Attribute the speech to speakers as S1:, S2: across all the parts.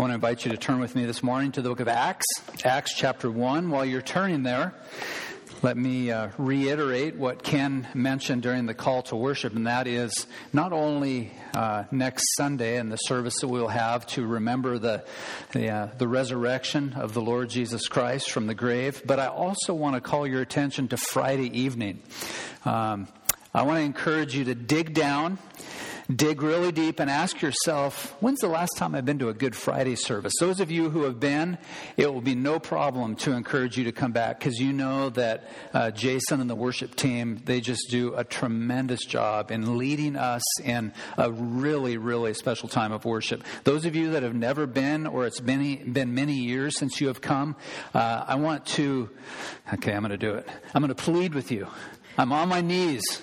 S1: I want to invite you to turn with me this morning to the book of Acts, Acts chapter 1. While you're turning there, let me uh, reiterate what Ken mentioned during the call to worship, and that is not only uh, next Sunday and the service that we'll have to remember the, the, uh, the resurrection of the Lord Jesus Christ from the grave, but I also want to call your attention to Friday evening. Um, I want to encourage you to dig down dig really deep and ask yourself, when's the last time I've been to a Good Friday service? Those of you who have been, it will be no problem to encourage you to come back because you know that uh, Jason and the worship team, they just do a tremendous job in leading us in a really, really special time of worship. Those of you that have never been or it's been, been many years since you have come, uh, I want to, okay, I'm going to do it. I'm going to plead with you. I'm on my knees.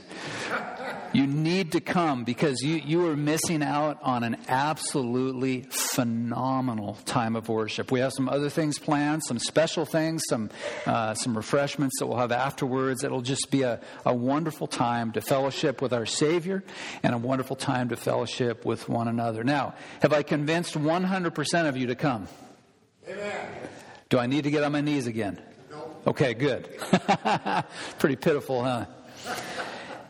S1: You need to come because you, you are missing out on an absolutely phenomenal time of worship. We have some other things planned, some special things, some, uh, some refreshments that we'll have afterwards. It'll just be a, a wonderful time to fellowship with our Savior and a wonderful time to fellowship with one another. Now, have I convinced 100% of you to come? Amen. Do I need to get on my knees again? No. Okay, good. Pretty pitiful, huh?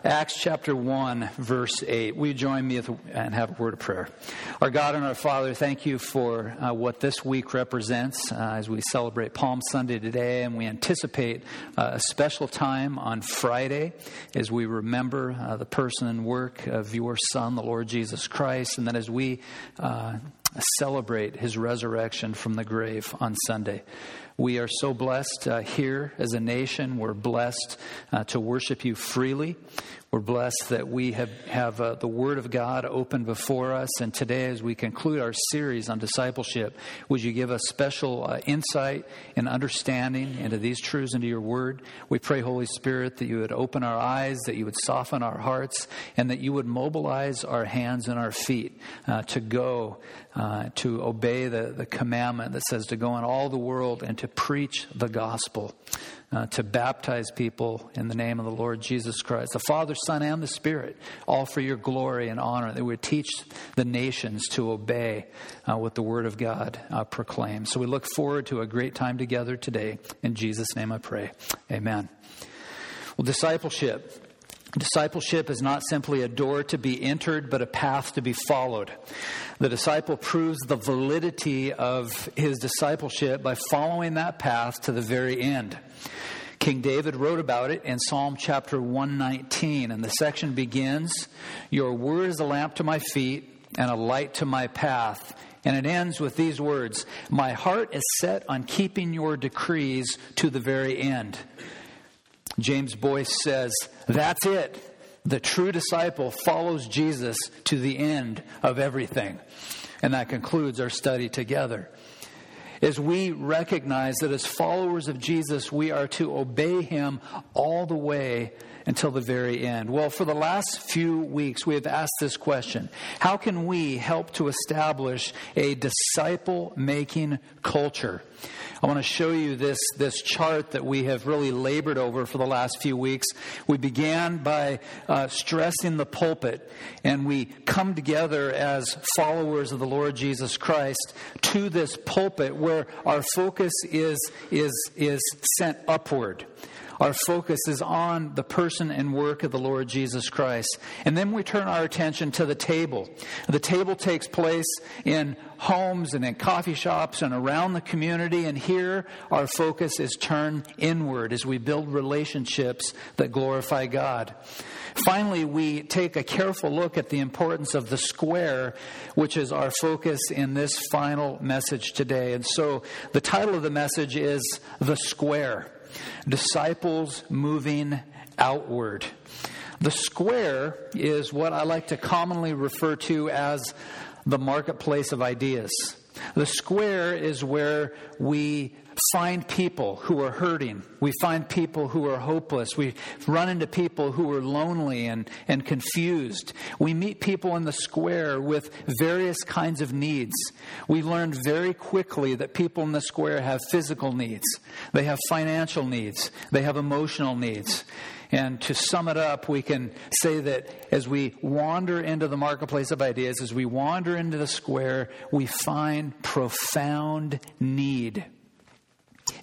S1: Acts chapter 1, verse 8. Will you join me and have a word of prayer? Our God and our Father, thank you for uh, what this week represents uh, as we celebrate Palm Sunday today, and we anticipate uh, a special time on Friday as we remember uh, the person and work of your Son, the Lord Jesus Christ, and then as we uh, celebrate his resurrection from the grave on Sunday. We are so blessed uh, here as a nation. We're blessed uh, to worship you freely. We're blessed that we have, have uh, the Word of God open before us. And today, as we conclude our series on discipleship, would you give us special uh, insight and understanding into these truths, into your Word? We pray, Holy Spirit, that you would open our eyes, that you would soften our hearts, and that you would mobilize our hands and our feet uh, to go, uh, to obey the, the commandment that says to go in all the world and to preach the gospel uh, to baptize people in the name of the Lord Jesus Christ, the Father, Son, and the Spirit, all for your glory and honor, that we would teach the nations to obey uh, what the Word of God uh, proclaims. So we look forward to a great time together today. In Jesus' name I pray. Amen. Well, discipleship. Discipleship is not simply a door to be entered, but a path to be followed. The disciple proves the validity of his discipleship by following that path to the very end. King David wrote about it in Psalm chapter 119, and the section begins Your word is a lamp to my feet and a light to my path. And it ends with these words My heart is set on keeping your decrees to the very end. James Boice says, That's it. The true disciple follows Jesus to the end of everything. And that concludes our study together As we recognize that as followers of Jesus, we are to obey him all the way until the very end. Well, for the last few weeks, we have asked this question How can we help to establish a disciple making culture? I want to show you this, this chart that we have really labored over for the last few weeks. We began by uh, stressing the pulpit, and we come together as followers of the Lord Jesus Christ to this pulpit where our focus is, is, is sent upward. Our focus is on the person and work of the Lord Jesus Christ. And then we turn our attention to the table. The table takes place in homes and in coffee shops and around the community. And here our focus is turned inward as we build relationships that glorify God. Finally, we take a careful look at the importance of the square, which is our focus in this final message today. And so the title of the message is The Square disciples moving outward. The square is what I like to commonly refer to as the marketplace of ideas. The square is where we find people who are hurting. We find people who are hopeless. We run into people who are lonely and, and confused. We meet people in the square with various kinds of needs. We learned very quickly that people in the square have physical needs, they have financial needs, they have emotional needs. And to sum it up, we can say that as we wander into the marketplace of ideas, as we wander into the square, we find profound need.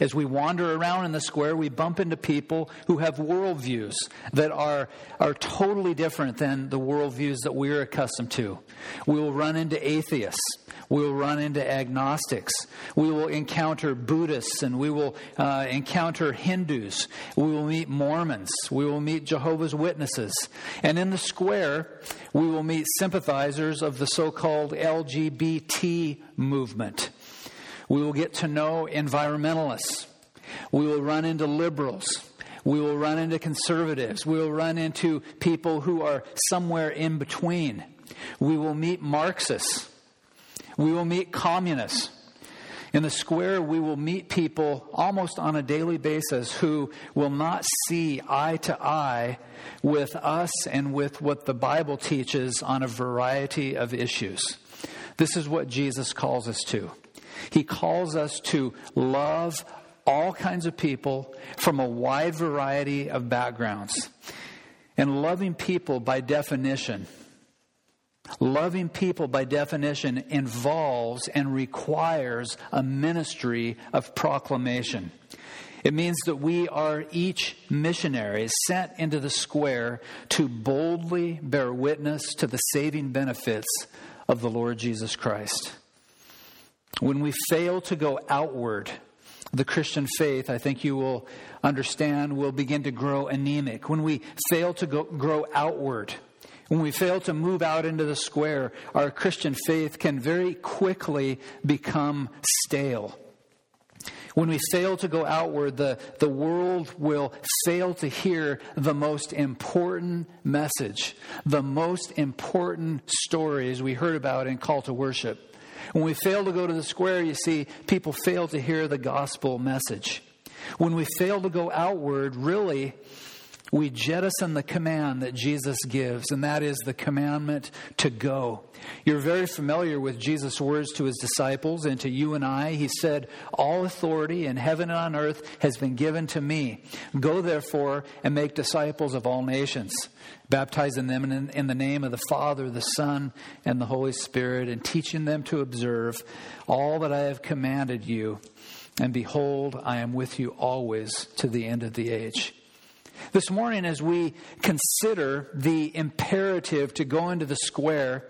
S1: As we wander around in the square, we bump into people who have worldviews that are, are totally different than the worldviews that we're accustomed to. We will run into atheists. We will run into agnostics. We will encounter Buddhists and we will uh, encounter Hindus. We will meet Mormons. We will meet Jehovah's Witnesses. And in the square, we will meet sympathizers of the so called LGBT movement. We will get to know environmentalists. We will run into liberals. We will run into conservatives. We will run into people who are somewhere in between. We will meet Marxists. We will meet communists. In the square, we will meet people almost on a daily basis who will not see eye to eye with us and with what the Bible teaches on a variety of issues. This is what Jesus calls us to. He calls us to love all kinds of people from a wide variety of backgrounds. And loving people, by definition, loving people, by definition, involves and requires a ministry of proclamation. It means that we are each missionaries sent into the square to boldly bear witness to the saving benefits of the Lord Jesus Christ. When we fail to go outward, the Christian faith, I think you will understand, will begin to grow anemic. When we fail to go, grow outward, when we fail to move out into the square, our Christian faith can very quickly become stale. When we fail to go outward, the, the world will fail to hear the most important message, the most important stories we heard about in Call to Worship. When we fail to go to the square, you see, people fail to hear the gospel message. When we fail to go outward, really, we jettison the command that Jesus gives, and that is the commandment to go. You're very familiar with Jesus' words to his disciples and to you and I. He said, All authority in heaven and on earth has been given to me. Go therefore and make disciples of all nations, baptizing them in, in the name of the Father, the Son, and the Holy Spirit, and teaching them to observe all that I have commanded you. And behold, I am with you always to the end of the age. This morning, as we consider the imperative to go into the square,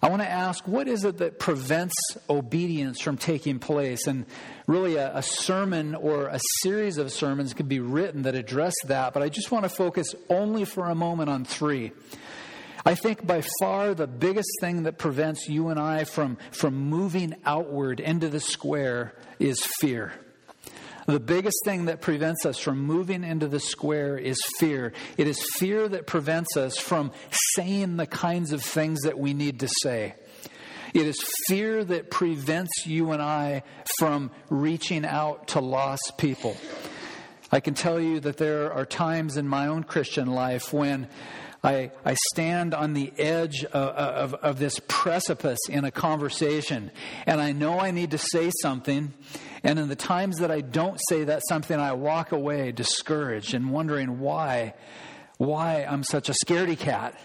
S1: I want to ask what is it that prevents obedience from taking place? And really, a, a, sermon or a series of sermons could be written that address that, but I just want to focus only for a moment on three. I think by far the biggest thing that prevents you and I from, from moving outward into the square is fear. The biggest thing that prevents us from moving into the square is fear. It is fear that prevents us from saying the kinds of things that we need to say. It is fear that prevents you and I from reaching out to lost people. I can tell you that there are times in my own Christian life when I, I stand on the edge of, of, of this precipice in a conversation, and I know I need to say something. And in the times that I don't say that something, I walk away discouraged and wondering why, why I'm such a scaredy cat.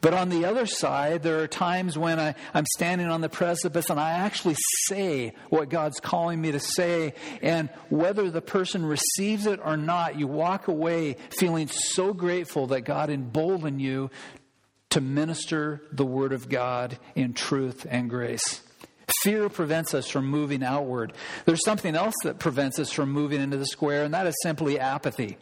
S1: But on the other side, there are times when I, am standing on the precipice and I actually say what God's calling me to say. And whether the person receives it or not, you walk away feeling so grateful that God emboldened you to minister the Word of God in truth and grace. Fear prevents us from moving outward. There's something else that prevents us from moving into the square, and that is simply apathy.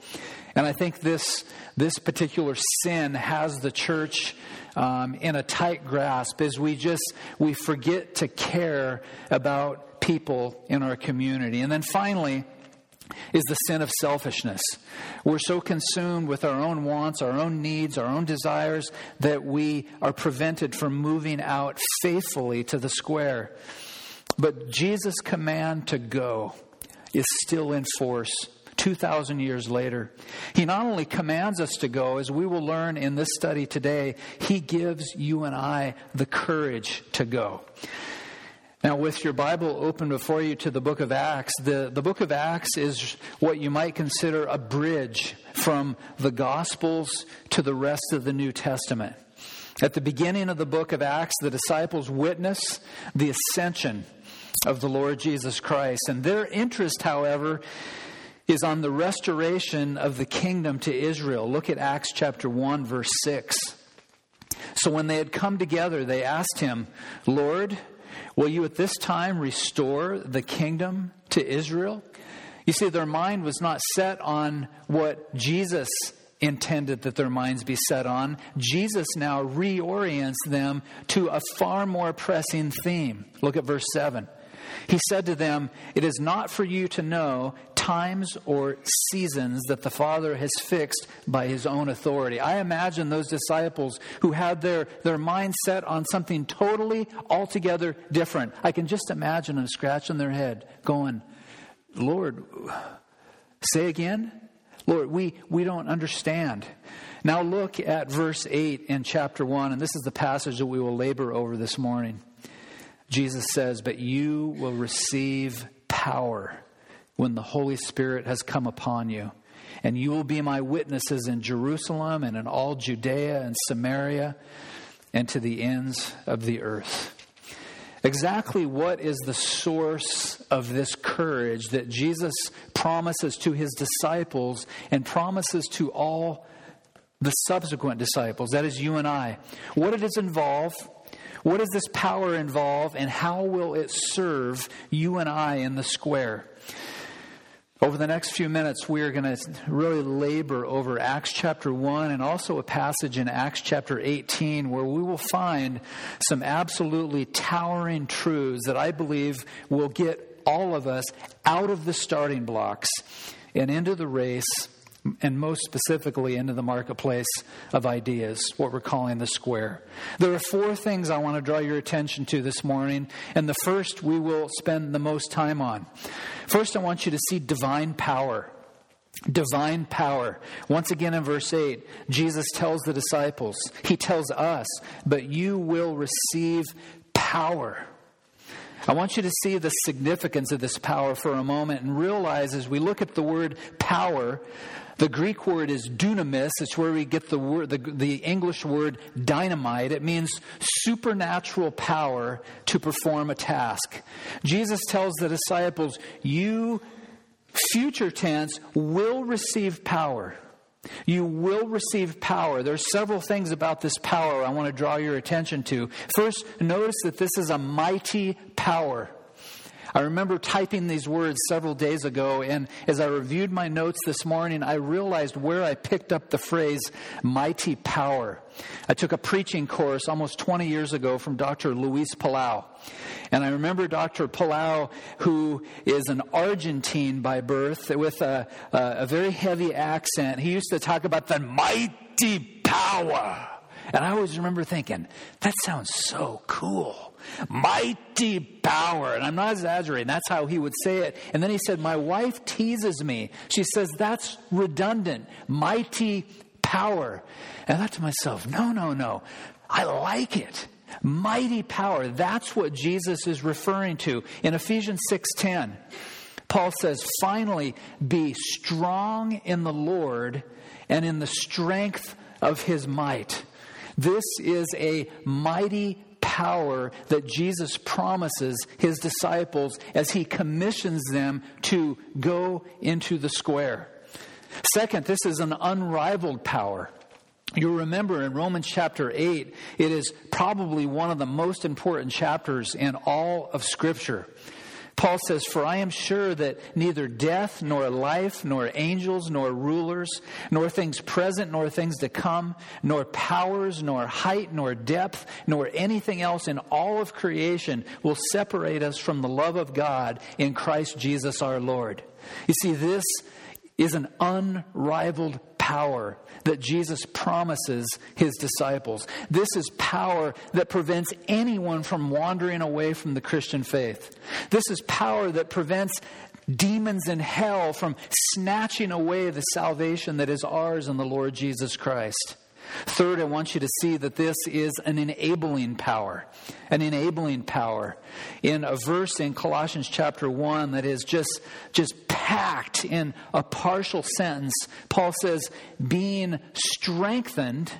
S1: And I think this, this particular sin has the church um, in a tight grasp as we just we forget to care about people in our community. And then finally, is the sin of selfishness. We're so consumed with our own wants, our own needs, our own desires that we are prevented from moving out faithfully to the square. But Jesus' command to go is still in force 2,000 years later. He not only commands us to go, as we will learn in this study today, He gives you and I the courage to go. Now, with your Bible open before you to the book of Acts, the, the book of Acts is what you might consider a bridge from the Gospels to the rest of the New Testament. At the beginning of the book of Acts, the disciples witness the ascension of the Lord Jesus Christ. And their interest, however, is on the restoration of the kingdom to Israel. Look at Acts chapter 1, verse 6. So when they had come together, they asked him, Lord, will you at this time restore the kingdom to Israel? You see, their mind was not set on what Jesus intended that their minds be set on. Jesus now reorients them to a far more pressing theme. Look at verse 7. He said to them, It is not for you to know times or seasons that the Father has fixed by his own authority. I imagine those disciples who had their, their mind set on something totally, altogether different. I can just imagine them scratching their head, going, Lord, say again? Lord, we, we don't understand. Now look at verse 8 in chapter 1, and this is the passage that we will labor over this morning. Jesus says, But you will receive power when the Holy Spirit has come upon you. And you will be my witnesses in Jerusalem and in all Judea and Samaria and to the ends of the earth. Exactly what is the source of this courage that Jesus promises to his disciples and promises to all the subsequent disciples? That is, you and I. What does it involve? What does this power involve, and how will it serve you and I in the square? Over the next few minutes, we are going to really labor over Acts chapter 1 and also a passage in Acts chapter 18 where we will find some absolutely towering truths that I believe will get all of us out of the starting blocks and into the race and most specifically into the marketplace of ideas, what we're calling the square. There are four things I want to draw your attention to this morning, and the first we will spend the most time on. First, I want you to see divine power. Divine power. Once again in verse 8, Jesus tells the disciples, He tells us, but you will receive power. I want you to see the significance of this power for a moment and realize as we look at the word power, the Greek word is dunamis. It's where we get the word, the, the English word dynamite. It means supernatural power to perform a task. Jesus tells the disciples, You, future tense, will receive power. You will receive power. There's several things about this power I want to draw your attention to. First, notice that this is a mighty power. I remember typing these words several days ago, and as I reviewed my notes this morning, I realized where I picked up the phrase mighty power. I took a preaching course almost 20 years ago from Dr. Luis Palau. And I remember Dr. Palau, who is an Argentine by birth with a, a, a very heavy accent, he used to talk about the mighty power. And I always remember thinking, that sounds so cool. Mighty power. And I'm not exaggerating. That's how he would say it. And then he said, My wife teases me. She says, That's redundant. Mighty power. And I thought to myself, No, no, no. I like it. Mighty power. That's what Jesus is referring to in Ephesians 6:10. Paul says, "Finally, be strong in the Lord and in the strength of his might." This is a mighty power that Jesus promises his disciples as he commissions them to go into the square. Second, this is an unrivaled power. You'll remember in Romans chapter 8, it is probably one of the most important chapters in all of Scripture. Paul says, For I am sure that neither death, nor life, nor angels, nor rulers, nor things present, nor things to come, nor powers, nor height, nor depth, nor anything else in all of creation will separate us from the love of God in Christ Jesus our Lord. You see, this is an unrivaled power that Jesus promises his disciples. This is power that prevents anyone from wandering away from the Christian faith. This is power that prevents demons in hell from snatching away the salvation that is ours in the Lord Jesus Christ. Third, I want you to see that this is an enabling power. An enabling power. In a verse in Colossians chapter 1 that is just, just packed in a partial sentence, Paul says, being strengthened,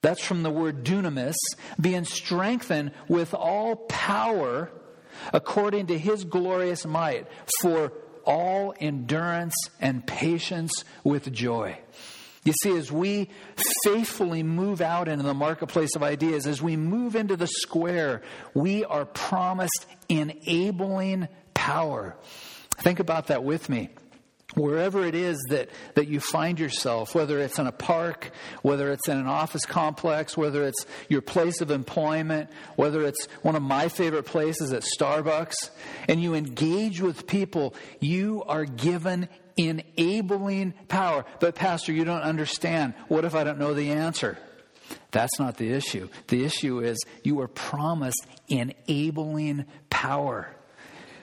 S1: that's from the word dunamis, being strengthened with all power according to his glorious might for all endurance and patience with joy. You see, as we faithfully move out into the marketplace of ideas, as we move into the square, we are promised enabling power. Think about that with me wherever it is that, that you find yourself, whether it's in a park, whether it's in an office complex, whether it's your place of employment, whether it's one of my favorite places at Starbucks, and you engage with people, you are given enabling power. But, Pastor, you don't understand. What if I don't know the answer? That's not the issue. The issue is you are promised enabling power.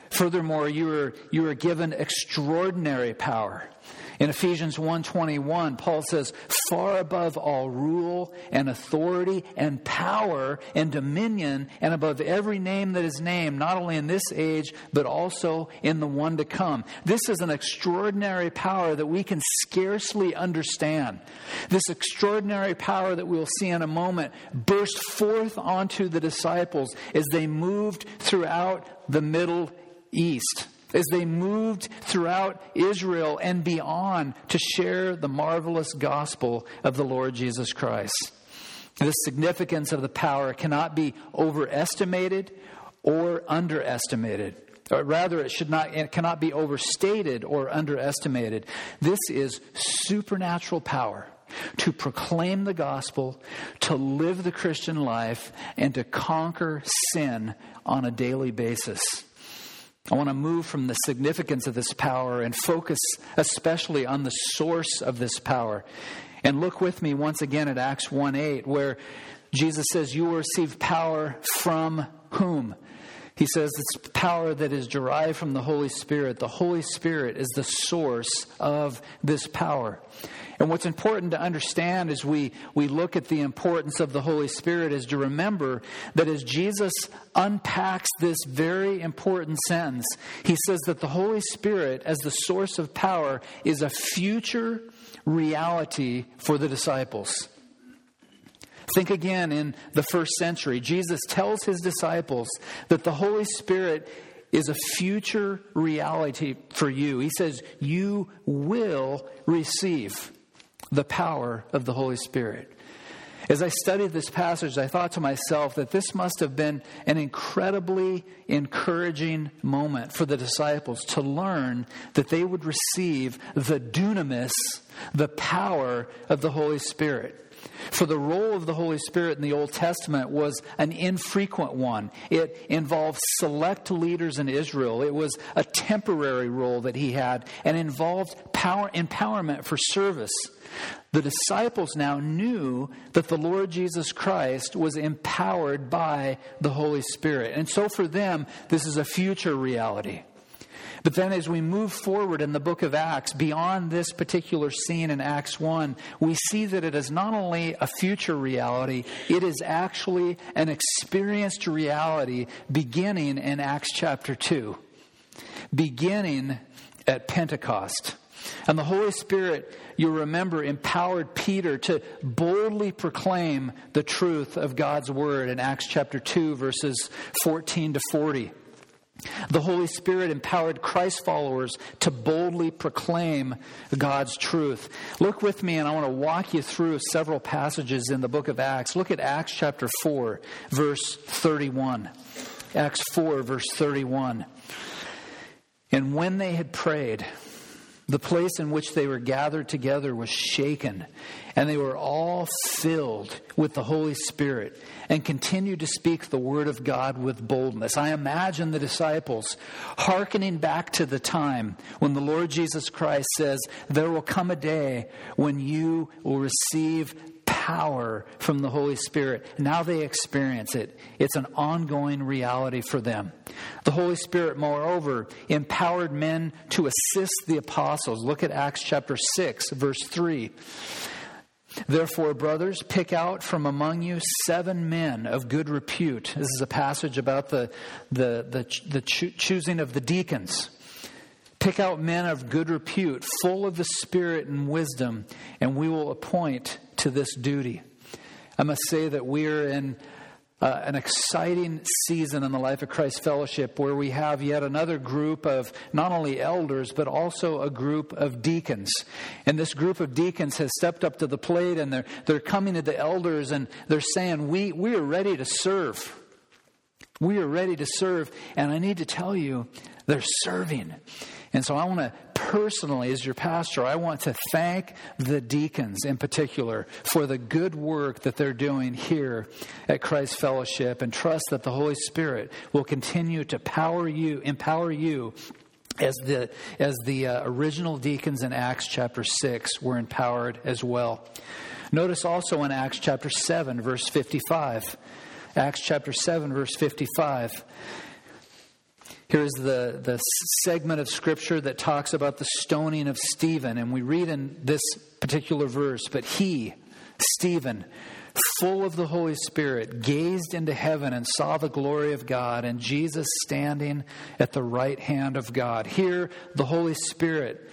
S1: Furthermore, you were, you were given extraordinary power. In Ephesians 1:21, Paul says, "Far above all rule and authority and power and dominion and above every name that is named, not only in this age but also in the one to come." This is an extraordinary power that we can scarcely understand. This extraordinary power that we'll see in a moment burst forth onto the disciples as they moved throughout the Middle east as they moved throughout Israel and beyond to share the marvelous gospel of the Lord Jesus Christ. The significance of the power cannot be overestimated or underestimated. Or rather, it should not, it cannot be overstated or underestimated. This is supernatural power to proclaim the gospel, to live the Christian life, and to conquer sin on a daily basis. I want to move from the significance of this power and focus especially on the source of this power. And look with me once again at Acts 1 8, where Jesus says, You will receive power from whom? He says it's power that is derived from the Holy Spirit. The Holy Spirit is the source of this power. And what's important to understand as we, we look at the importance of the Holy Spirit is to remember that as Jesus unpacks this very important sentence, he says that the Holy Spirit, as the source of power, is a future reality for the disciples. Think again in the first century. Jesus tells his disciples that the Holy Spirit is a future reality for you. He says, You will receive the power of the Holy Spirit. As I studied this passage, I thought to myself that this must have been an incredibly encouraging moment for the disciples to learn that they would receive the dunamis, the power of the Holy Spirit. For the role of the Holy Spirit in the Old Testament was an infrequent one. It involved select leaders in Israel. It was a temporary role that he had and involved power empowerment for service. The disciples now knew that the Lord Jesus Christ was empowered by the Holy Spirit. And so for them, this is a future reality. But then, as we move forward in the book of Acts, beyond this particular scene in Acts 1, we see that it is not only a future reality, it is actually an experienced reality beginning in Acts chapter 2, beginning at Pentecost. And the Holy Spirit, you remember, empowered Peter to boldly proclaim the truth of God's word in Acts chapter 2, verses 14 to 40. The Holy Spirit empowered Christ followers to boldly proclaim God's truth. Look with me, and I want to walk you through several passages in the book of Acts. Look at Acts chapter 4, verse 31. Acts 4, verse 31. And when they had prayed, the place in which they were gathered together was shaken, and they were all filled with the Holy Spirit and continued to speak the word of God with boldness. I imagine the disciples hearkening back to the time when the Lord Jesus Christ says, There will come a day when you will receive power from the Holy Spirit. Now they experience it. It's an ongoing reality for them. The Holy Spirit, moreover, empowered men to assist the apostles. Look at Acts chapter 6, verse 3. Therefore, brothers, pick out from among you seven men of good repute. This is a passage about the, the, the, the cho- choosing of the deacons. Pick out men of good repute, full of the Spirit and wisdom, and we will appoint to this duty. I must say that we are in uh, an exciting season in the life of Christ Fellowship where we have yet another group of not only elders, but also a group of deacons. And this group of deacons has stepped up to the plate and they're, they're coming to the elders and they're saying, we, we are ready to serve. We are ready to serve. And I need to tell you, they're serving. And so I want to personally, as your pastor, I want to thank the deacons in particular for the good work that they're doing here at Christ Fellowship and trust that the Holy Spirit will continue to power you, empower you as the, as the uh, original deacons in Acts chapter 6 were empowered as well. Notice also in Acts chapter 7, verse 55. Acts chapter 7, verse 55. Here's the, the segment of scripture that talks about the stoning of Stephen. And we read in this particular verse, but he, Stephen, full of the Holy Spirit, gazed into heaven and saw the glory of God and Jesus standing at the right hand of God. Here, the Holy Spirit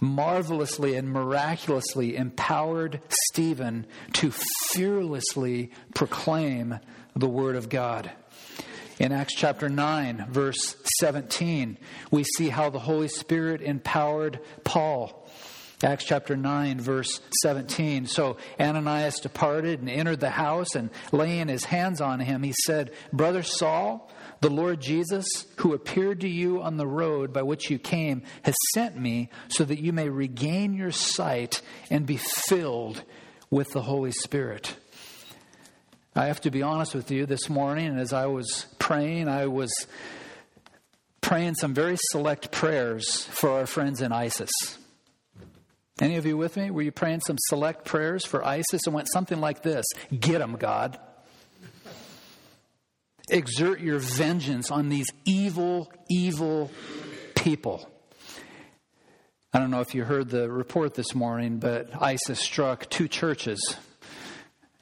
S1: marvelously and miraculously empowered Stephen to fearlessly proclaim the Word of God. In Acts chapter 9, verse 17, we see how the Holy Spirit empowered Paul. Acts chapter 9, verse 17. So Ananias departed and entered the house, and laying his hands on him, he said, Brother Saul, the Lord Jesus, who appeared to you on the road by which you came, has sent me so that you may regain your sight and be filled with the Holy Spirit. I have to be honest with you this morning, as I was praying, I was praying some very select prayers for our friends in ISIS. Any of you with me? Were you praying some select prayers for ISIS and went something like this Get them, God. Exert your vengeance on these evil, evil people. I don't know if you heard the report this morning, but ISIS struck two churches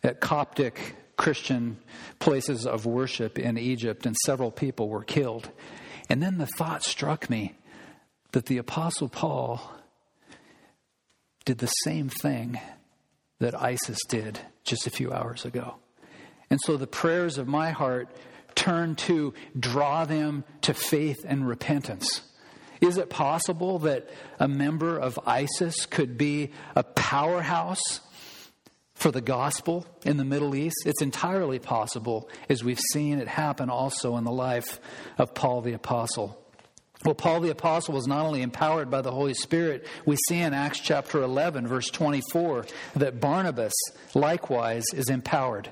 S1: at Coptic Christian places of worship in Egypt, and several people were killed. And then the thought struck me that the Apostle Paul did the same thing that ISIS did just a few hours ago. And so the prayers of my heart turn to draw them to faith and repentance. Is it possible that a member of ISIS could be a powerhouse for the gospel in the Middle East. It's entirely possible, as we've seen it happen also in the life of Paul the Apostle. Well, Paul the Apostle was not only empowered by the Holy Spirit, we see in Acts chapter 11, verse 24, that Barnabas likewise is empowered.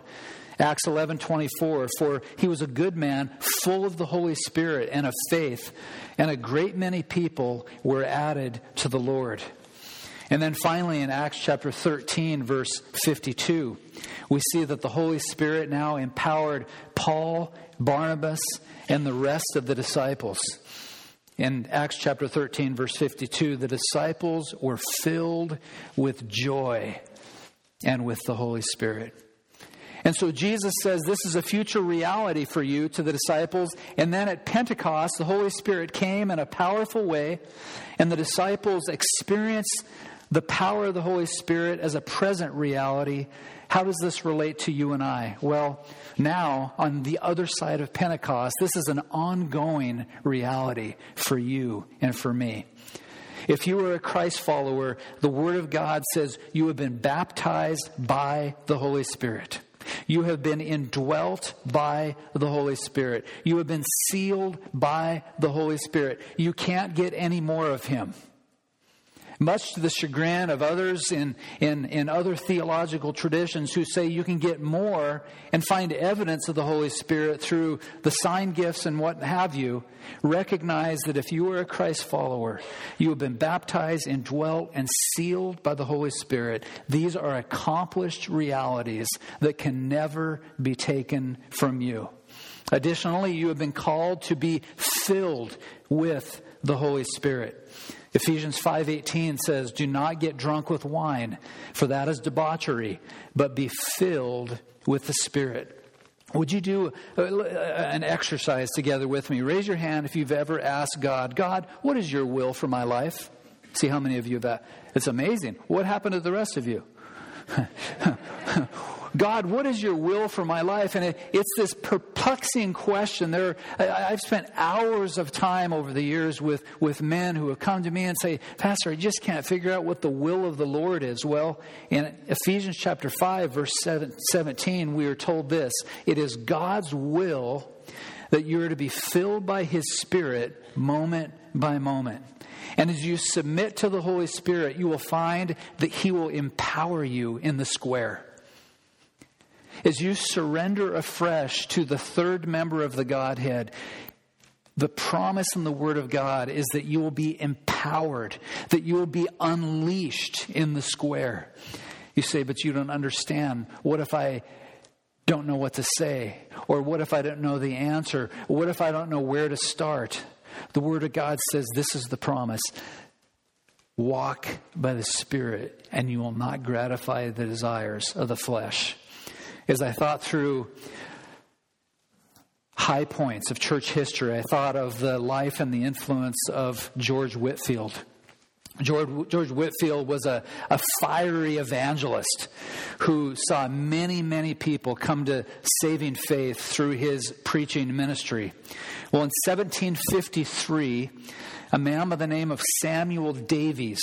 S1: Acts 11, 24, for he was a good man, full of the Holy Spirit and of faith, and a great many people were added to the Lord. And then finally, in Acts chapter 13, verse 52, we see that the Holy Spirit now empowered Paul, Barnabas, and the rest of the disciples. In Acts chapter 13, verse 52, the disciples were filled with joy and with the Holy Spirit. And so Jesus says this is a future reality for you to the disciples. And then at Pentecost, the Holy Spirit came in a powerful way, and the disciples experienced the power of the Holy Spirit as a present reality. How does this relate to you and I? Well, now, on the other side of Pentecost, this is an ongoing reality for you and for me. If you are a Christ follower, the Word of God says you have been baptized by the Holy Spirit. You have been indwelt by the Holy Spirit. You have been sealed by the Holy Spirit. You can't get any more of Him much to the chagrin of others in, in, in other theological traditions who say you can get more and find evidence of the Holy Spirit through the sign gifts and what have you, recognize that if you are a Christ follower, you have been baptized, indwelt, and sealed by the Holy Spirit. These are accomplished realities that can never be taken from you. Additionally, you have been called to be filled with the Holy Spirit. Ephesians 5:18 says, "Do not get drunk with wine, for that is debauchery, but be filled with the Spirit." Would you do an exercise together with me? Raise your hand if you've ever asked God, "God, what is your will for my life?" See how many of you have. that. It's amazing. What happened to the rest of you? God, what is your will for my life? And it, it's this perplexing question. There, I, have spent hours of time over the years with, with men who have come to me and say, Pastor, I just can't figure out what the will of the Lord is. Well, in Ephesians chapter 5, verse 17, we are told this it is God's will that you are to be filled by His Spirit moment by moment. And as you submit to the Holy Spirit, you will find that He will empower you in the square. As you surrender afresh to the third member of the Godhead, the promise in the Word of God is that you will be empowered, that you will be unleashed in the square. You say, but you don't understand. What if I don't know what to say? Or what if I don't know the answer? What if I don't know where to start? The Word of God says this is the promise walk by the Spirit, and you will not gratify the desires of the flesh. As I thought through high points of church history, I thought of the life and the influence of George Whitefield. George, George Whitefield was a, a fiery evangelist who saw many, many people come to saving faith through his preaching ministry. Well, in 1753, a man by the name of Samuel Davies,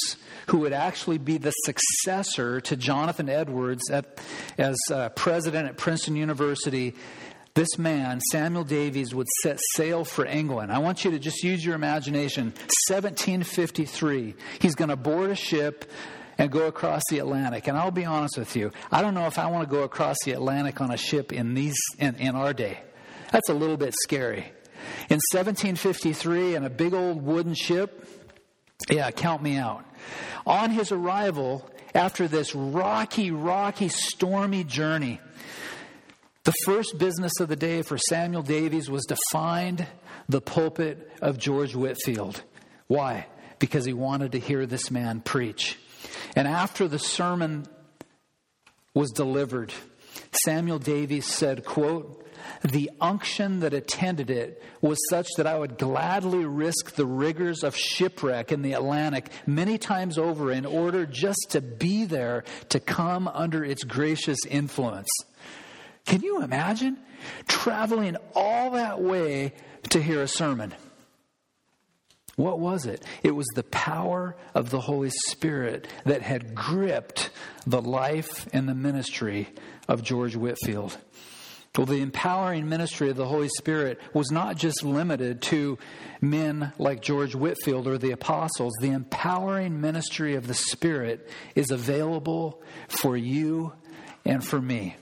S1: who would actually be the successor to Jonathan Edwards at, as uh, president at Princeton University, this man, Samuel Davies, would set sail for England. I want you to just use your imagination. 1753. He's going to board a ship and go across the Atlantic. And I'll be honest with you, I don't know if I want to go across the Atlantic on a ship in these in, in our day. That's a little bit scary. In 1753, in a big old wooden ship, yeah, count me out. On his arrival, after this rocky, rocky, stormy journey, the first business of the day for Samuel Davies was to find the pulpit of George Whitefield. Why? Because he wanted to hear this man preach. And after the sermon was delivered, Samuel Davies said, quote, the unction that attended it was such that I would gladly risk the rigors of shipwreck in the Atlantic many times over in order just to be there to come under its gracious influence. Can you imagine traveling all that way to hear a sermon? What was it? It was the power of the Holy Spirit that had gripped the life and the ministry of George Whitefield. Well, the empowering ministry of the Holy Spirit was not just limited to men like George Whitefield or the apostles. The empowering ministry of the Spirit is available for you and for me.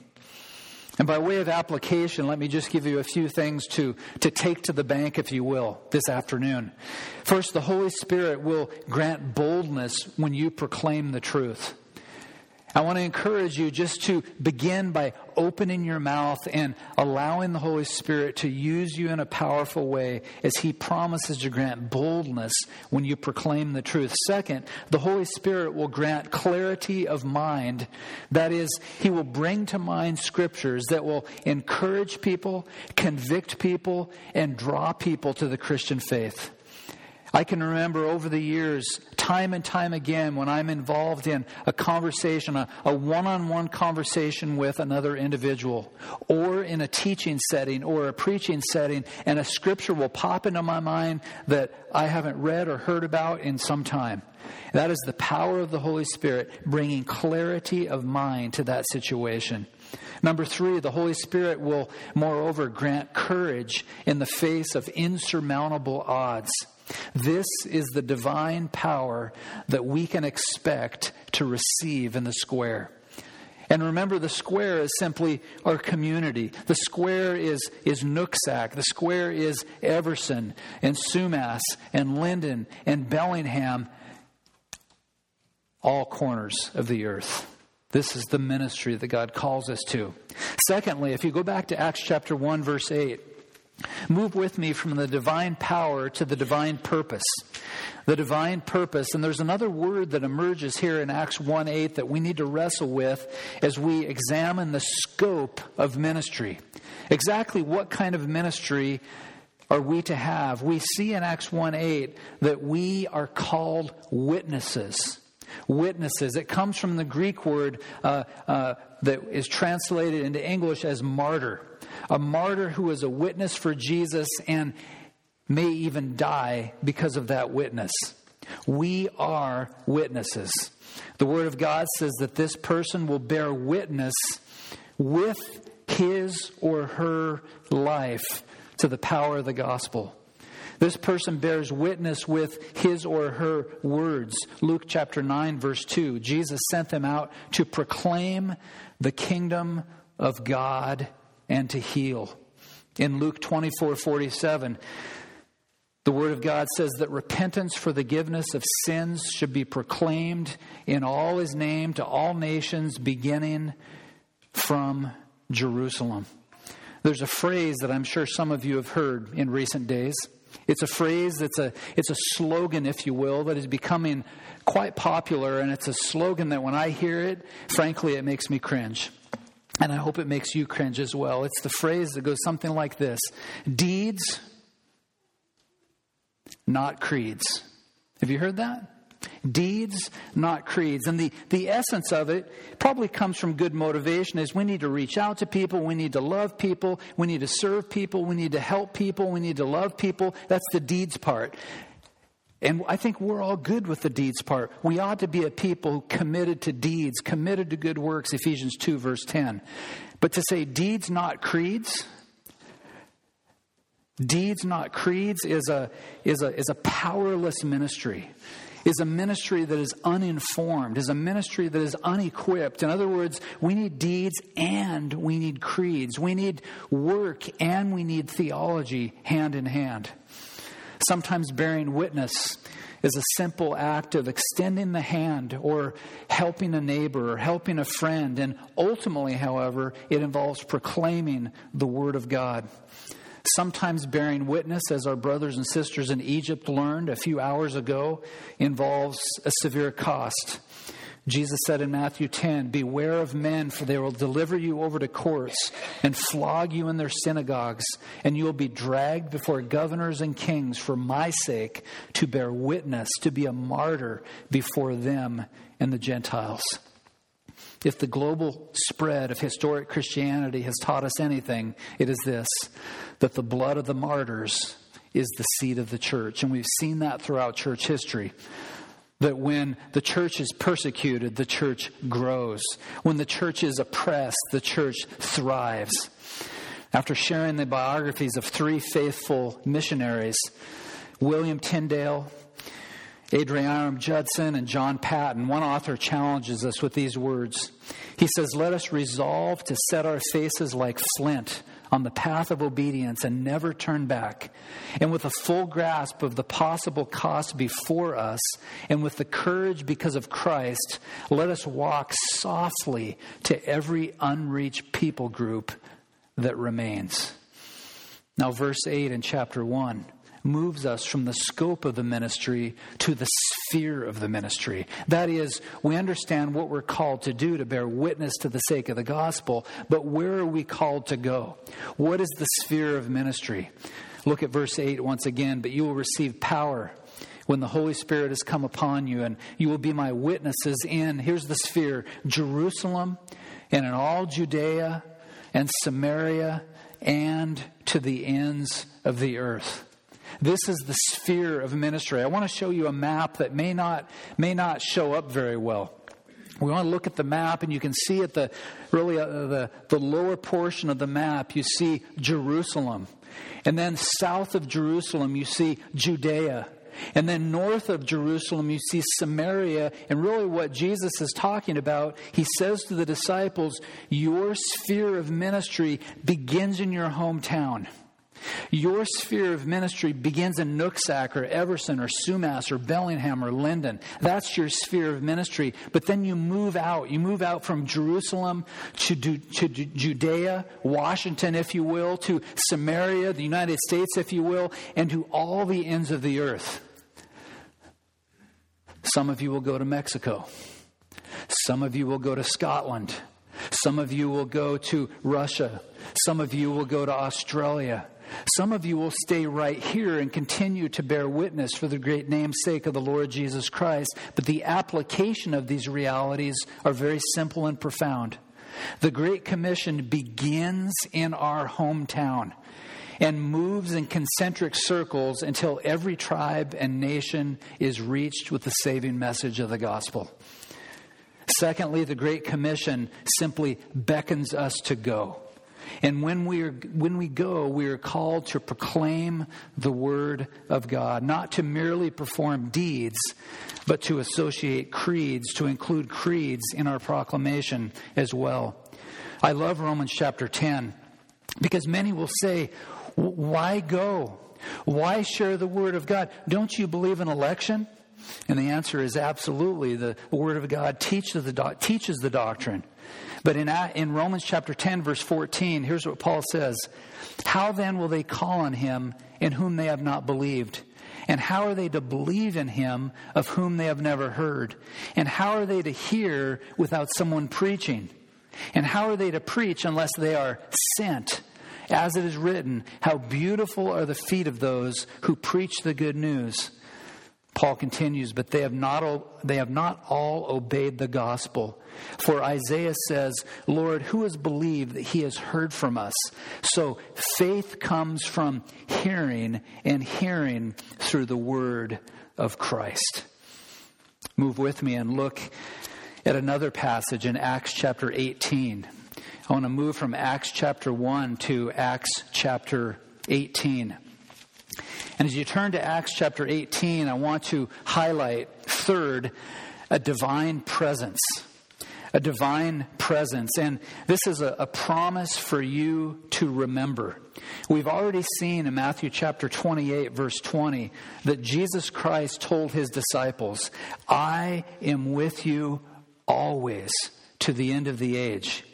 S1: And by way of application, let me just give you a few things to, to take to the bank, if you will, this afternoon. First, the Holy Spirit will grant boldness when you proclaim the truth. I want to encourage you just to begin by opening your mouth and allowing the Holy Spirit to use you in a powerful way as He promises to grant boldness when you proclaim the truth. Second, the Holy Spirit will grant clarity of mind. That is, He will bring to mind scriptures that will encourage people, convict people, and draw people to the Christian faith. I can remember over the years, time and time again, when I'm involved in a conversation, a one on one conversation with another individual, or in a teaching setting or a preaching setting, and a scripture will pop into my mind that I haven't read or heard about in some time. That is the power of the Holy Spirit bringing clarity of mind to that situation. Number three, the Holy Spirit will, moreover, grant courage in the face of insurmountable odds. This is the divine power that we can expect to receive in the square. And remember, the square is simply our community. The square is, is Nooksack. The square is Everson and Sumas and Lynden and Bellingham, all corners of the earth. This is the ministry that God calls us to. Secondly, if you go back to Acts chapter 1, verse 8, Move with me from the divine power to the divine purpose. The divine purpose. And there's another word that emerges here in Acts 1 8 that we need to wrestle with as we examine the scope of ministry. Exactly what kind of ministry are we to have? We see in Acts 1 8 that we are called witnesses. Witnesses. It comes from the Greek word uh, uh, that is translated into English as martyr a martyr who is a witness for Jesus and may even die because of that witness. We are witnesses. The Word of God says that this person will bear witness with his or her life to the power of the gospel. This person bears witness with his or her words. Luke chapter 9, verse 2. Jesus sent them out to proclaim the kingdom of God and to heal. In Luke 24 47, the Word of God says that repentance for the forgiveness of sins should be proclaimed in all His name to all nations, beginning from Jerusalem. There's a phrase that I'm sure some of you have heard in recent days. It's a phrase that's a it's a slogan, if you will, that is becoming quite popular, and it's a slogan that when I hear it, frankly, it makes me cringe. And I hope it makes you cringe as well. It's the phrase that goes something like this Deeds, not creeds. Have you heard that? Deeds, not creeds. And the, the essence of it probably comes from good motivation is we need to reach out to people, we need to love people, we need to serve people, we need to help people, we need to love people. That's the deeds part. And I think we're all good with the deeds part. We ought to be a people committed to deeds, committed to good works, Ephesians 2, verse 10. But to say deeds, not creeds, deeds, not creeds, is a, is a, is a powerless ministry, is a ministry that is uninformed, is a ministry that is unequipped. In other words, we need deeds and we need creeds. We need work and we need theology hand in hand. Sometimes bearing witness is a simple act of extending the hand or helping a neighbor or helping a friend. And ultimately, however, it involves proclaiming the Word of God. Sometimes bearing witness, as our brothers and sisters in Egypt learned a few hours ago, involves a severe cost. Jesus said in Matthew 10, Beware of men, for they will deliver you over to courts and flog you in their synagogues, and you will be dragged before governors and kings for my sake to bear witness, to be a martyr before them and the Gentiles. If the global spread of historic Christianity has taught us anything, it is this that the blood of the martyrs is the seed of the church. And we've seen that throughout church history that when the church is persecuted, the church grows. When the church is oppressed, the church thrives. After sharing the biographies of three faithful missionaries, William Tyndale, Adoniram Judson, and John Paton, one author challenges us with these words. He says, Let us resolve to set our faces like flint on the path of obedience and never turn back. And with a full grasp of the possible cost before us, and with the courage because of Christ, let us walk softly to every unreached people group that remains. Now, verse 8 in chapter 1 moves us from the scope of the ministry to the sphere of the ministry. That is, we understand what we're called to do to bear witness to the sake of the gospel, but where are we called to go? What is the sphere of ministry? Look at verse 8 once again. But you will receive power when the Holy Spirit has come upon you, and you will be my witnesses in, here's the sphere, Jerusalem and in all Judea and Samaria and to the ends of the earth. This is the sphere of ministry. I want to show you a map that may not, may not show up very well. We want to look at the map, and you can see at the really uh, the, the lower portion of the map, you see Jerusalem. And then south of Jerusalem, you see Judea. And then north of Jerusalem, you see Samaria. And really, what Jesus is talking about, he says to the disciples, Your sphere of ministry begins in your hometown. Your sphere of ministry begins in Nooksack or Everson or Sumas or Bellingham or Lynden. That's your sphere of ministry. But then you move out. You move out from Jerusalem to, to Judea, Washington, if you will, to Samaria, the United States, if you will, and to all the ends of the earth. Some of you will go to Mexico. Some of you will go to Scotland. Some of you will go to Russia. Some of you will go to Australia. Some of you will stay right here and continue to bear witness for the great namesake of the Lord Jesus Christ. But the application of these realities are very simple and profound. The Great Commission begins in our hometown and moves in concentric circles until every tribe and nation is reached with the saving message of the gospel. Secondly, the Great Commission simply beckons us to go. And when we, are, when we go, we are called to proclaim the Word of God, not to merely perform deeds, but to associate creeds, to include creeds in our proclamation as well. I love Romans chapter 10 because many will say, Why go? Why share the Word of God? Don't you believe in election? And the answer is absolutely. The Word of God teaches the, teaches the doctrine. But in, in Romans chapter 10, verse 14, here's what Paul says How then will they call on him in whom they have not believed? And how are they to believe in him of whom they have never heard? And how are they to hear without someone preaching? And how are they to preach unless they are sent? As it is written, How beautiful are the feet of those who preach the good news. Paul continues, but they have not, they have not all obeyed the gospel. For Isaiah says, Lord, who has believed that he has heard from us? So faith comes from hearing, and hearing through the word of Christ. Move with me and look at another passage in Acts chapter 18. I want to move from Acts chapter 1 to Acts chapter 18. And as you turn to Acts chapter 18, I want to highlight, third, a divine presence. A divine presence. And this is a, a, promise for you to remember. We've already seen in Matthew chapter 28, verse 20, that Jesus Christ told his disciples, I am with you always to the end of the age.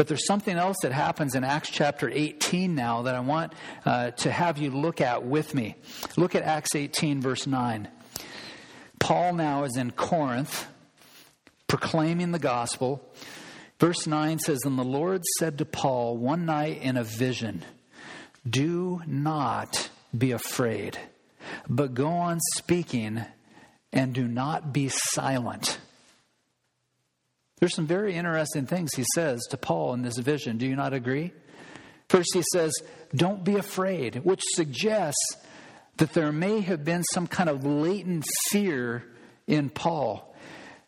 S1: But there's something else that happens in Acts chapter 18 now that I want uh, to have you look at with me. Look at Acts 18, verse 9. Paul now is in Corinth proclaiming the gospel. Verse 9 says, And the Lord said to Paul one night in a vision, Do not be afraid, but go on speaking and do not be silent there's some very interesting things he says to Paul in this vision. Do you not agree? First, he says, Don't be afraid, which suggests that there may have been some kind of latent fear in Paul.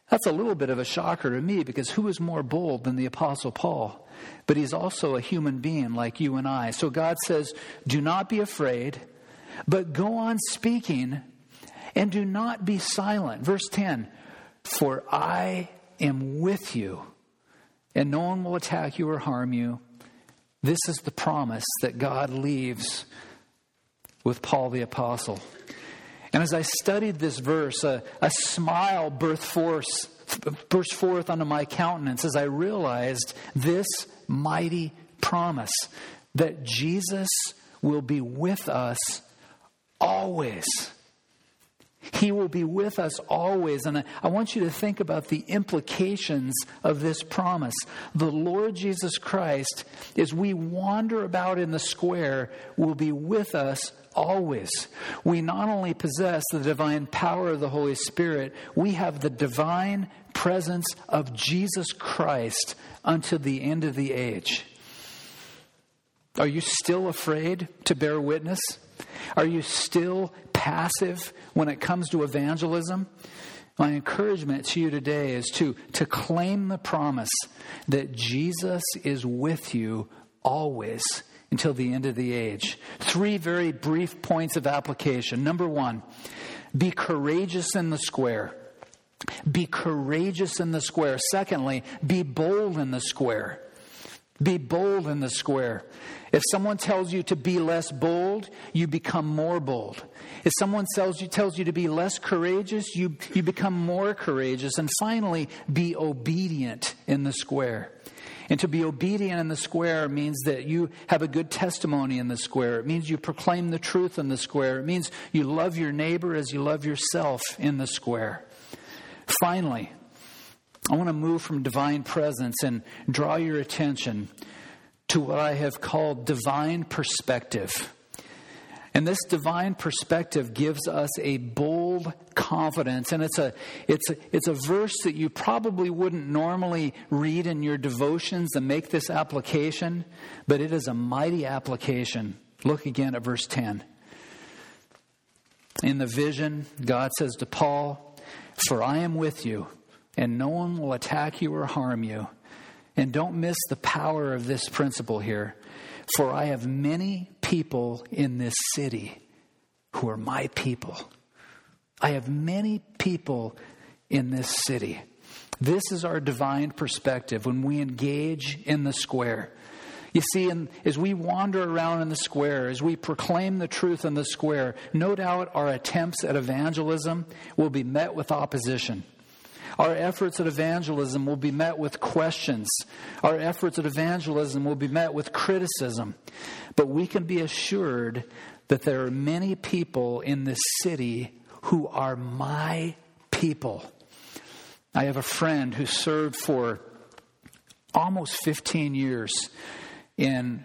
S1: That's a little bit of a shocker to me because who is more bold than the Apostle Paul? But he's also a human being like you and I. So God says, Do not be afraid, but go on speaking and do not be silent. Verse 10 For I am with you, and no one will attack you or harm you. This is the promise that God leaves with Paul the Apostle. And as I studied this verse, a, a smile forth, burst forth onto my countenance as I realized this mighty promise that Jesus will be with us always. He will be with us always. And I want you to think about the implications of this promise. The Lord Jesus Christ, as we wander about in the square, will be with us always. We not only possess the divine power of the Holy Spirit, we have the divine presence of Jesus Christ until the end of the age. Are you still afraid to bear witness? Are you still passive when it comes to evangelism? My encouragement to you today is to, to claim the promise that Jesus is with you always until the end of the age. Three very brief points of application. Number one, be courageous in the square. Be courageous in the square. Secondly, be bold in the square. Be bold in the square. If someone tells you to be less bold, you become more bold. If someone tells you, tells you to be less courageous, you, you become more courageous. And finally, be obedient in the square. And to be obedient in the square means that you have a good testimony in the square. It means you proclaim the truth in the square. It means you love your neighbor as you love yourself in the square. Finally, I want to move from divine presence and draw your attention to what I have called divine perspective. And this divine perspective gives us a bold confidence. And it's a, it's, a, it's a verse that you probably wouldn't normally read in your devotions and make this application, but it is a mighty application. Look again at verse 10. In the vision, God says to Paul, For I am with you, and no one will attack you or harm you. And don't miss the power of this principle here. For I have many people in this city who are my people. I have many people in this city. This is our divine perspective when we engage in the square. You see, as we wander around in the square, as we proclaim the truth in the square, no doubt our attempts at evangelism will be met with opposition. Our efforts at evangelism will be met with questions. Our efforts at evangelism will be met with criticism. But we can be assured that there are many people in this city who are my people. I have a friend who served for almost 15 years in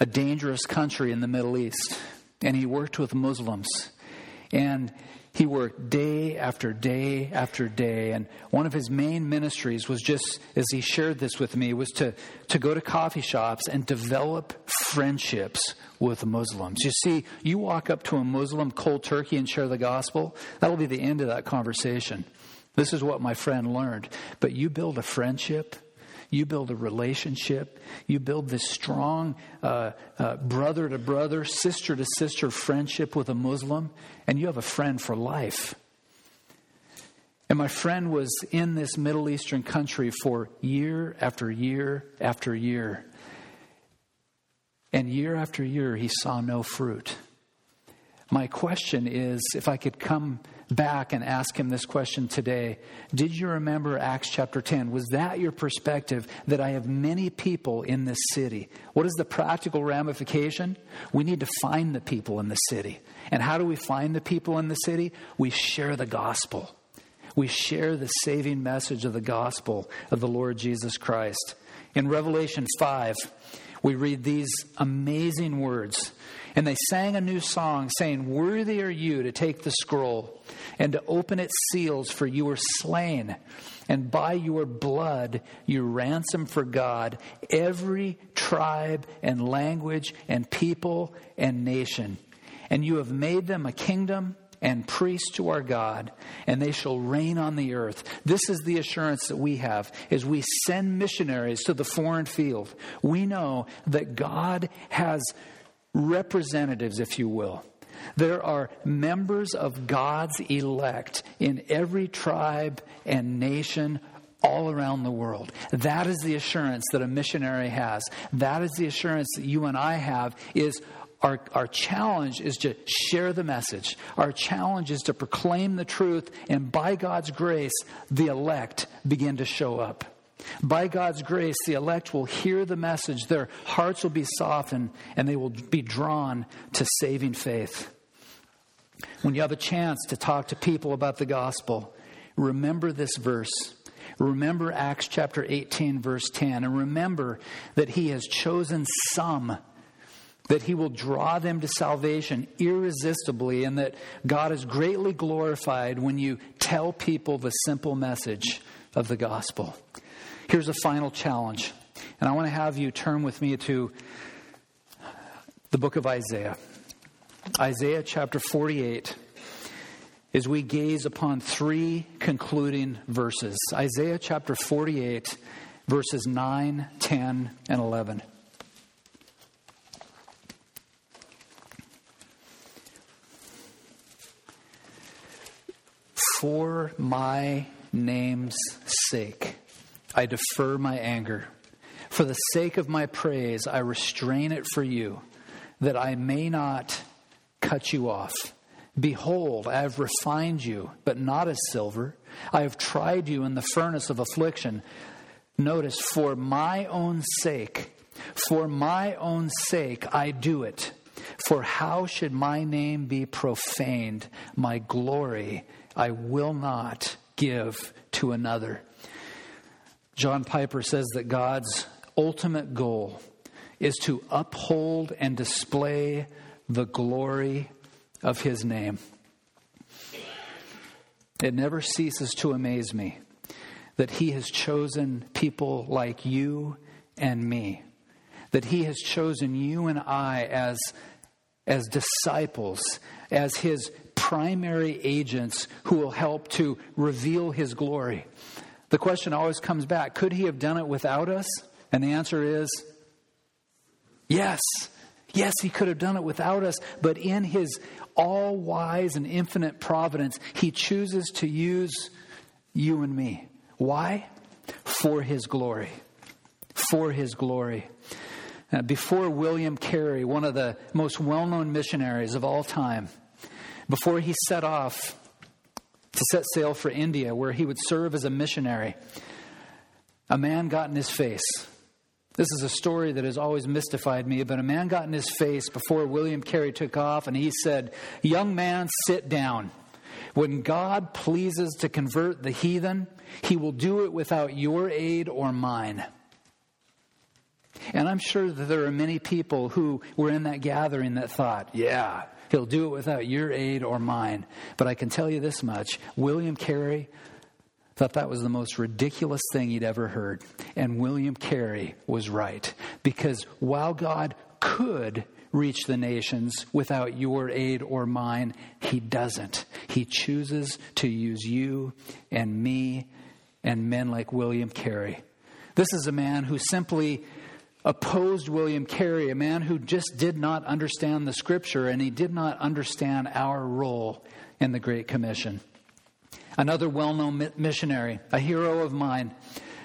S1: a dangerous country in the Middle East, and he worked with Muslims. And he worked day after day after day. And one of his main ministries was just, as he shared this with me, was to, to go to coffee shops and develop friendships with Muslims. You see, you walk up to a Muslim cold turkey and share the gospel, that'll be the end of that conversation. This is what my friend learned. But you build a friendship you build a relationship. You build this strong uh, uh, brother to brother, sister to sister friendship with a Muslim, and you have a friend for life. And my friend was in this Middle Eastern country for year after year after year. And year after year, he saw no fruit. My question is if I could come back and ask him this question today Did you remember Acts chapter 10? Was that your perspective that I have many people in this city? What is the practical ramification? We need to find the people in the city. And how do we find the people in the city? We share the gospel. We share the saving message of the gospel of the Lord Jesus Christ. In Revelation 5, we read these amazing words. And they sang a new song, saying, Worthy are you to take the scroll and to open its seals, for you were slain, and by your blood you ransom for God every tribe and language and people and nation. And you have made them a kingdom and priests to our God, and they shall reign on the earth. This is the assurance that we have as we send missionaries to the foreign field. We know that God has representatives, if you will. There are members of God's elect in every tribe and nation all around the world. That is the assurance that a missionary has. That is the assurance that you and I have is our, our challenge is to share the message. Our challenge is to proclaim the truth, and by God's grace, the elect begin to show up. By God's grace, the elect will hear the message, their hearts will be softened, and they will be drawn to saving faith. When you have a chance to talk to people about the gospel, remember this verse. Remember Acts chapter 18, verse 10, and remember that He has chosen some, that He will draw them to salvation irresistibly, and that God is greatly glorified when you tell people the simple message of the gospel. Here's a final challenge. And I want to have you turn with me to the book of Isaiah. Isaiah chapter 48 as we gaze upon three concluding verses. Isaiah chapter 48, verses 9, 10, and 11. For my name's sake. I defer my anger. For the sake of my praise, I restrain it for you, that I may not cut you off. Behold, I have refined you, but not as silver. I have tried you in the furnace of affliction. Notice, for my own sake, for my own sake, I do it. For how should my name be profaned? My glory I will not give to another. John Piper says that God's ultimate goal is to uphold and display the glory of his name. It never ceases to amaze me that he has chosen people like you and me, that he has chosen you and I as, as disciples, as his primary agents who will help to reveal his glory. The question always comes back could he have done it without us? And the answer is yes. Yes, he could have done it without us, but in his all wise and infinite providence, he chooses to use you and me. Why? For his glory. For his glory. Before William Carey, one of the most well known missionaries of all time, before he set off to set sail for India, where he would serve as a missionary, a man got in his face. This is a story that has always mystified me, but a man got in his face before William Carey took off, and he said, Young man, sit down. When God pleases to convert the heathen, he will do it without your aid or mine. And I'm sure that there are many people who were in that gathering that thought, yeah, he'll do it without your aid or mine. But I can tell you this much William Carey thought that was the most ridiculous thing he'd ever heard. And William Carey was right. Because while God could reach the nations without your aid or mine, he doesn't. He chooses to use you and me and men like William Carey. This is a man who simply opposed William Carey, a man who just did not understand the scripture and he did not understand our role in the Great Commission. Another well known missionary, a hero of mine,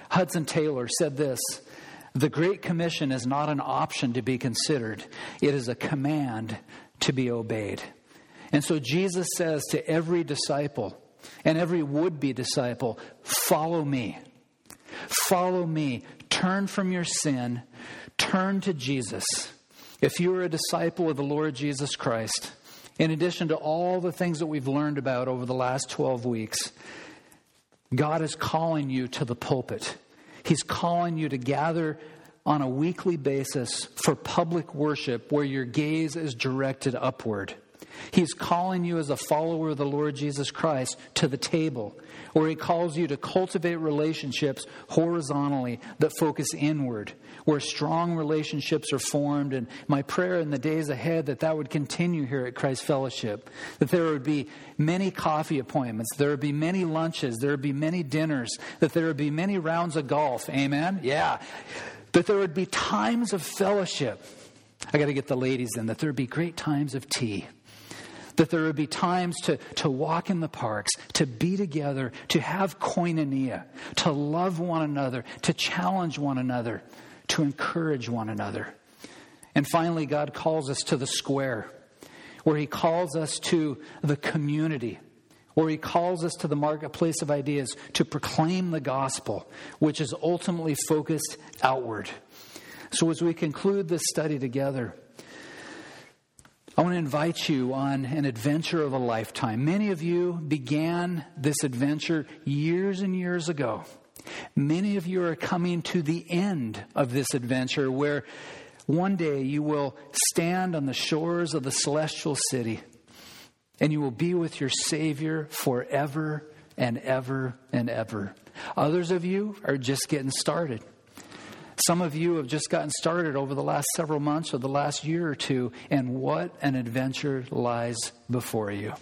S1: Hudson Taylor, said this The Great Commission is not an option to be considered, it is a command to be obeyed. And so Jesus says to every disciple and every would be disciple, Follow me. Follow me. Turn from your sin. Turn to Jesus. If you are a disciple of the Lord Jesus Christ, in addition to all the things that we've learned about over the last 12 weeks, God is calling you to the pulpit. He's calling you to gather on a weekly basis for public worship where your gaze is directed upward. He's calling you as a follower of the Lord Jesus Christ to the table, where He calls you to cultivate relationships horizontally that focus inward, where strong relationships are formed. And my prayer in the days ahead that that would continue here at Christ Fellowship, that there would be many coffee appointments, there would be many lunches, there would be many dinners, that there would be many rounds of golf. Amen? Yeah. That there would be times of fellowship. I got to get the ladies in, that there would be great times of tea that there would be times to, to walk in the parks, to be together, to have koinonia, to love one another, to challenge one another, to encourage one another. And finally, God calls us to the square, where He calls us to the community, where He calls us to the marketplace of ideas to proclaim the gospel, which is ultimately focused outward. So, as we conclude this study together, I want to invite you on an adventure of a lifetime. Many of you began this adventure years and years ago. Many of you are coming to the end of this adventure where one day you will stand on the shores of the celestial city and you will be with your Savior forever and ever and ever. Others of you are just getting started. Some of you have just gotten started over the last several months or the last year or two, and what an adventure lies before you.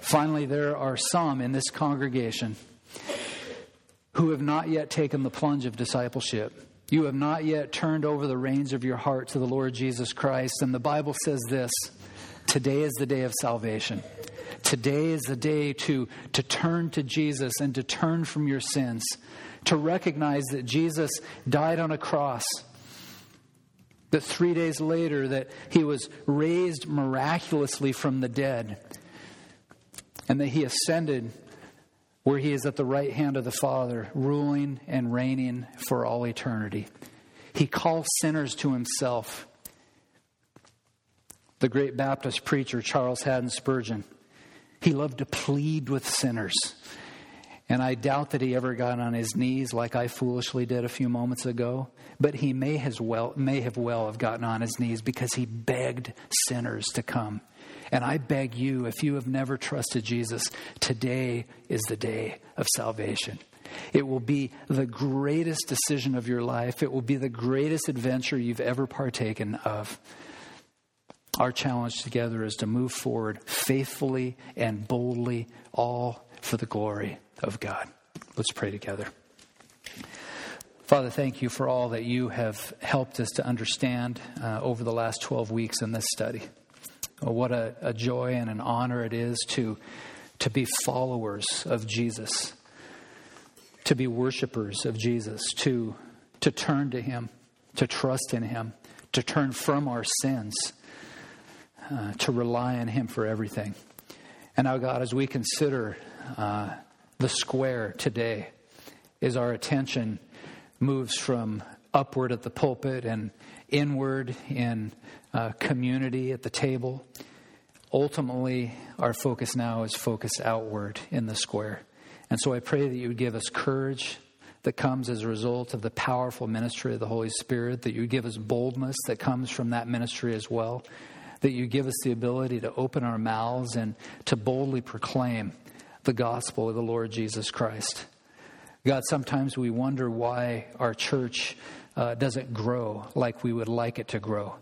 S1: Finally, there are some in this congregation who have not yet taken the plunge of discipleship. You have not yet turned over the reins of your heart to the Lord Jesus Christ. And the Bible says this today is the day of salvation. Today is the day to, to turn to Jesus and to turn from your sins, to recognize that Jesus died on a cross, that three days later that he was raised miraculously from the dead, and that he ascended where he is at the right hand of the Father, ruling and reigning for all eternity. He calls sinners to himself. The great Baptist preacher Charles Haddon Spurgeon, he loved to plead with sinners. And I doubt that he ever got on his knees like I foolishly did a few moments ago, but he may, has well, may have well have gotten on his knees because he begged sinners to come. And I beg you, if you have never trusted Jesus, today is the day of salvation. It will be the greatest decision of your life. It will be the greatest adventure you've ever partaken of. Our challenge together is to move forward faithfully and boldly, all for the glory of God. Let's pray together. Father, thank you for all that you have helped us to understand uh, over the last 12 weeks in this study. Oh, what a, a joy and an honor it is to, to be followers of Jesus, to be worshipers of Jesus, to, to turn to Him, to trust in Him, to turn from our sins, uh, to rely on Him for everything. And now, God, as we consider uh, the square today, as our attention moves from upward at the pulpit and inward in uh, community at the table. Ultimately, our focus now is focus outward in the square. And so I pray that you would give us courage that comes as a result of the powerful ministry of the Holy Spirit, that you would give us boldness that comes from that ministry as well, that you give us the ability to open our mouths and to boldly proclaim the gospel of the Lord Jesus Christ. God, sometimes we wonder why our church uh, doesn't grow like we would like it to grow.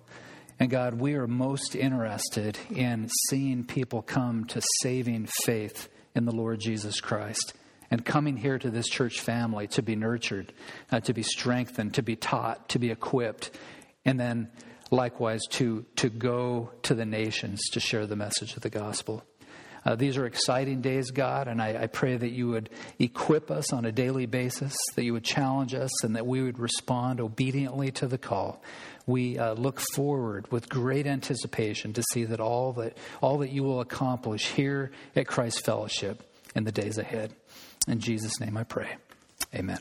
S1: And God, we are most interested in seeing people come to saving faith in the Lord Jesus Christ and coming here to this church family to be nurtured, uh, to be strengthened, to be taught, to be equipped, and then likewise to, to go to the nations to share the message of the gospel. Uh, these are exciting days, God, and I, I, pray that you would equip us on a daily basis, that you would challenge us, and that we would respond obediently to the call. We uh, look forward with great anticipation to see that all that all that you will accomplish here at Christ Fellowship in the days ahead. In Jesus' name, I pray. Amen.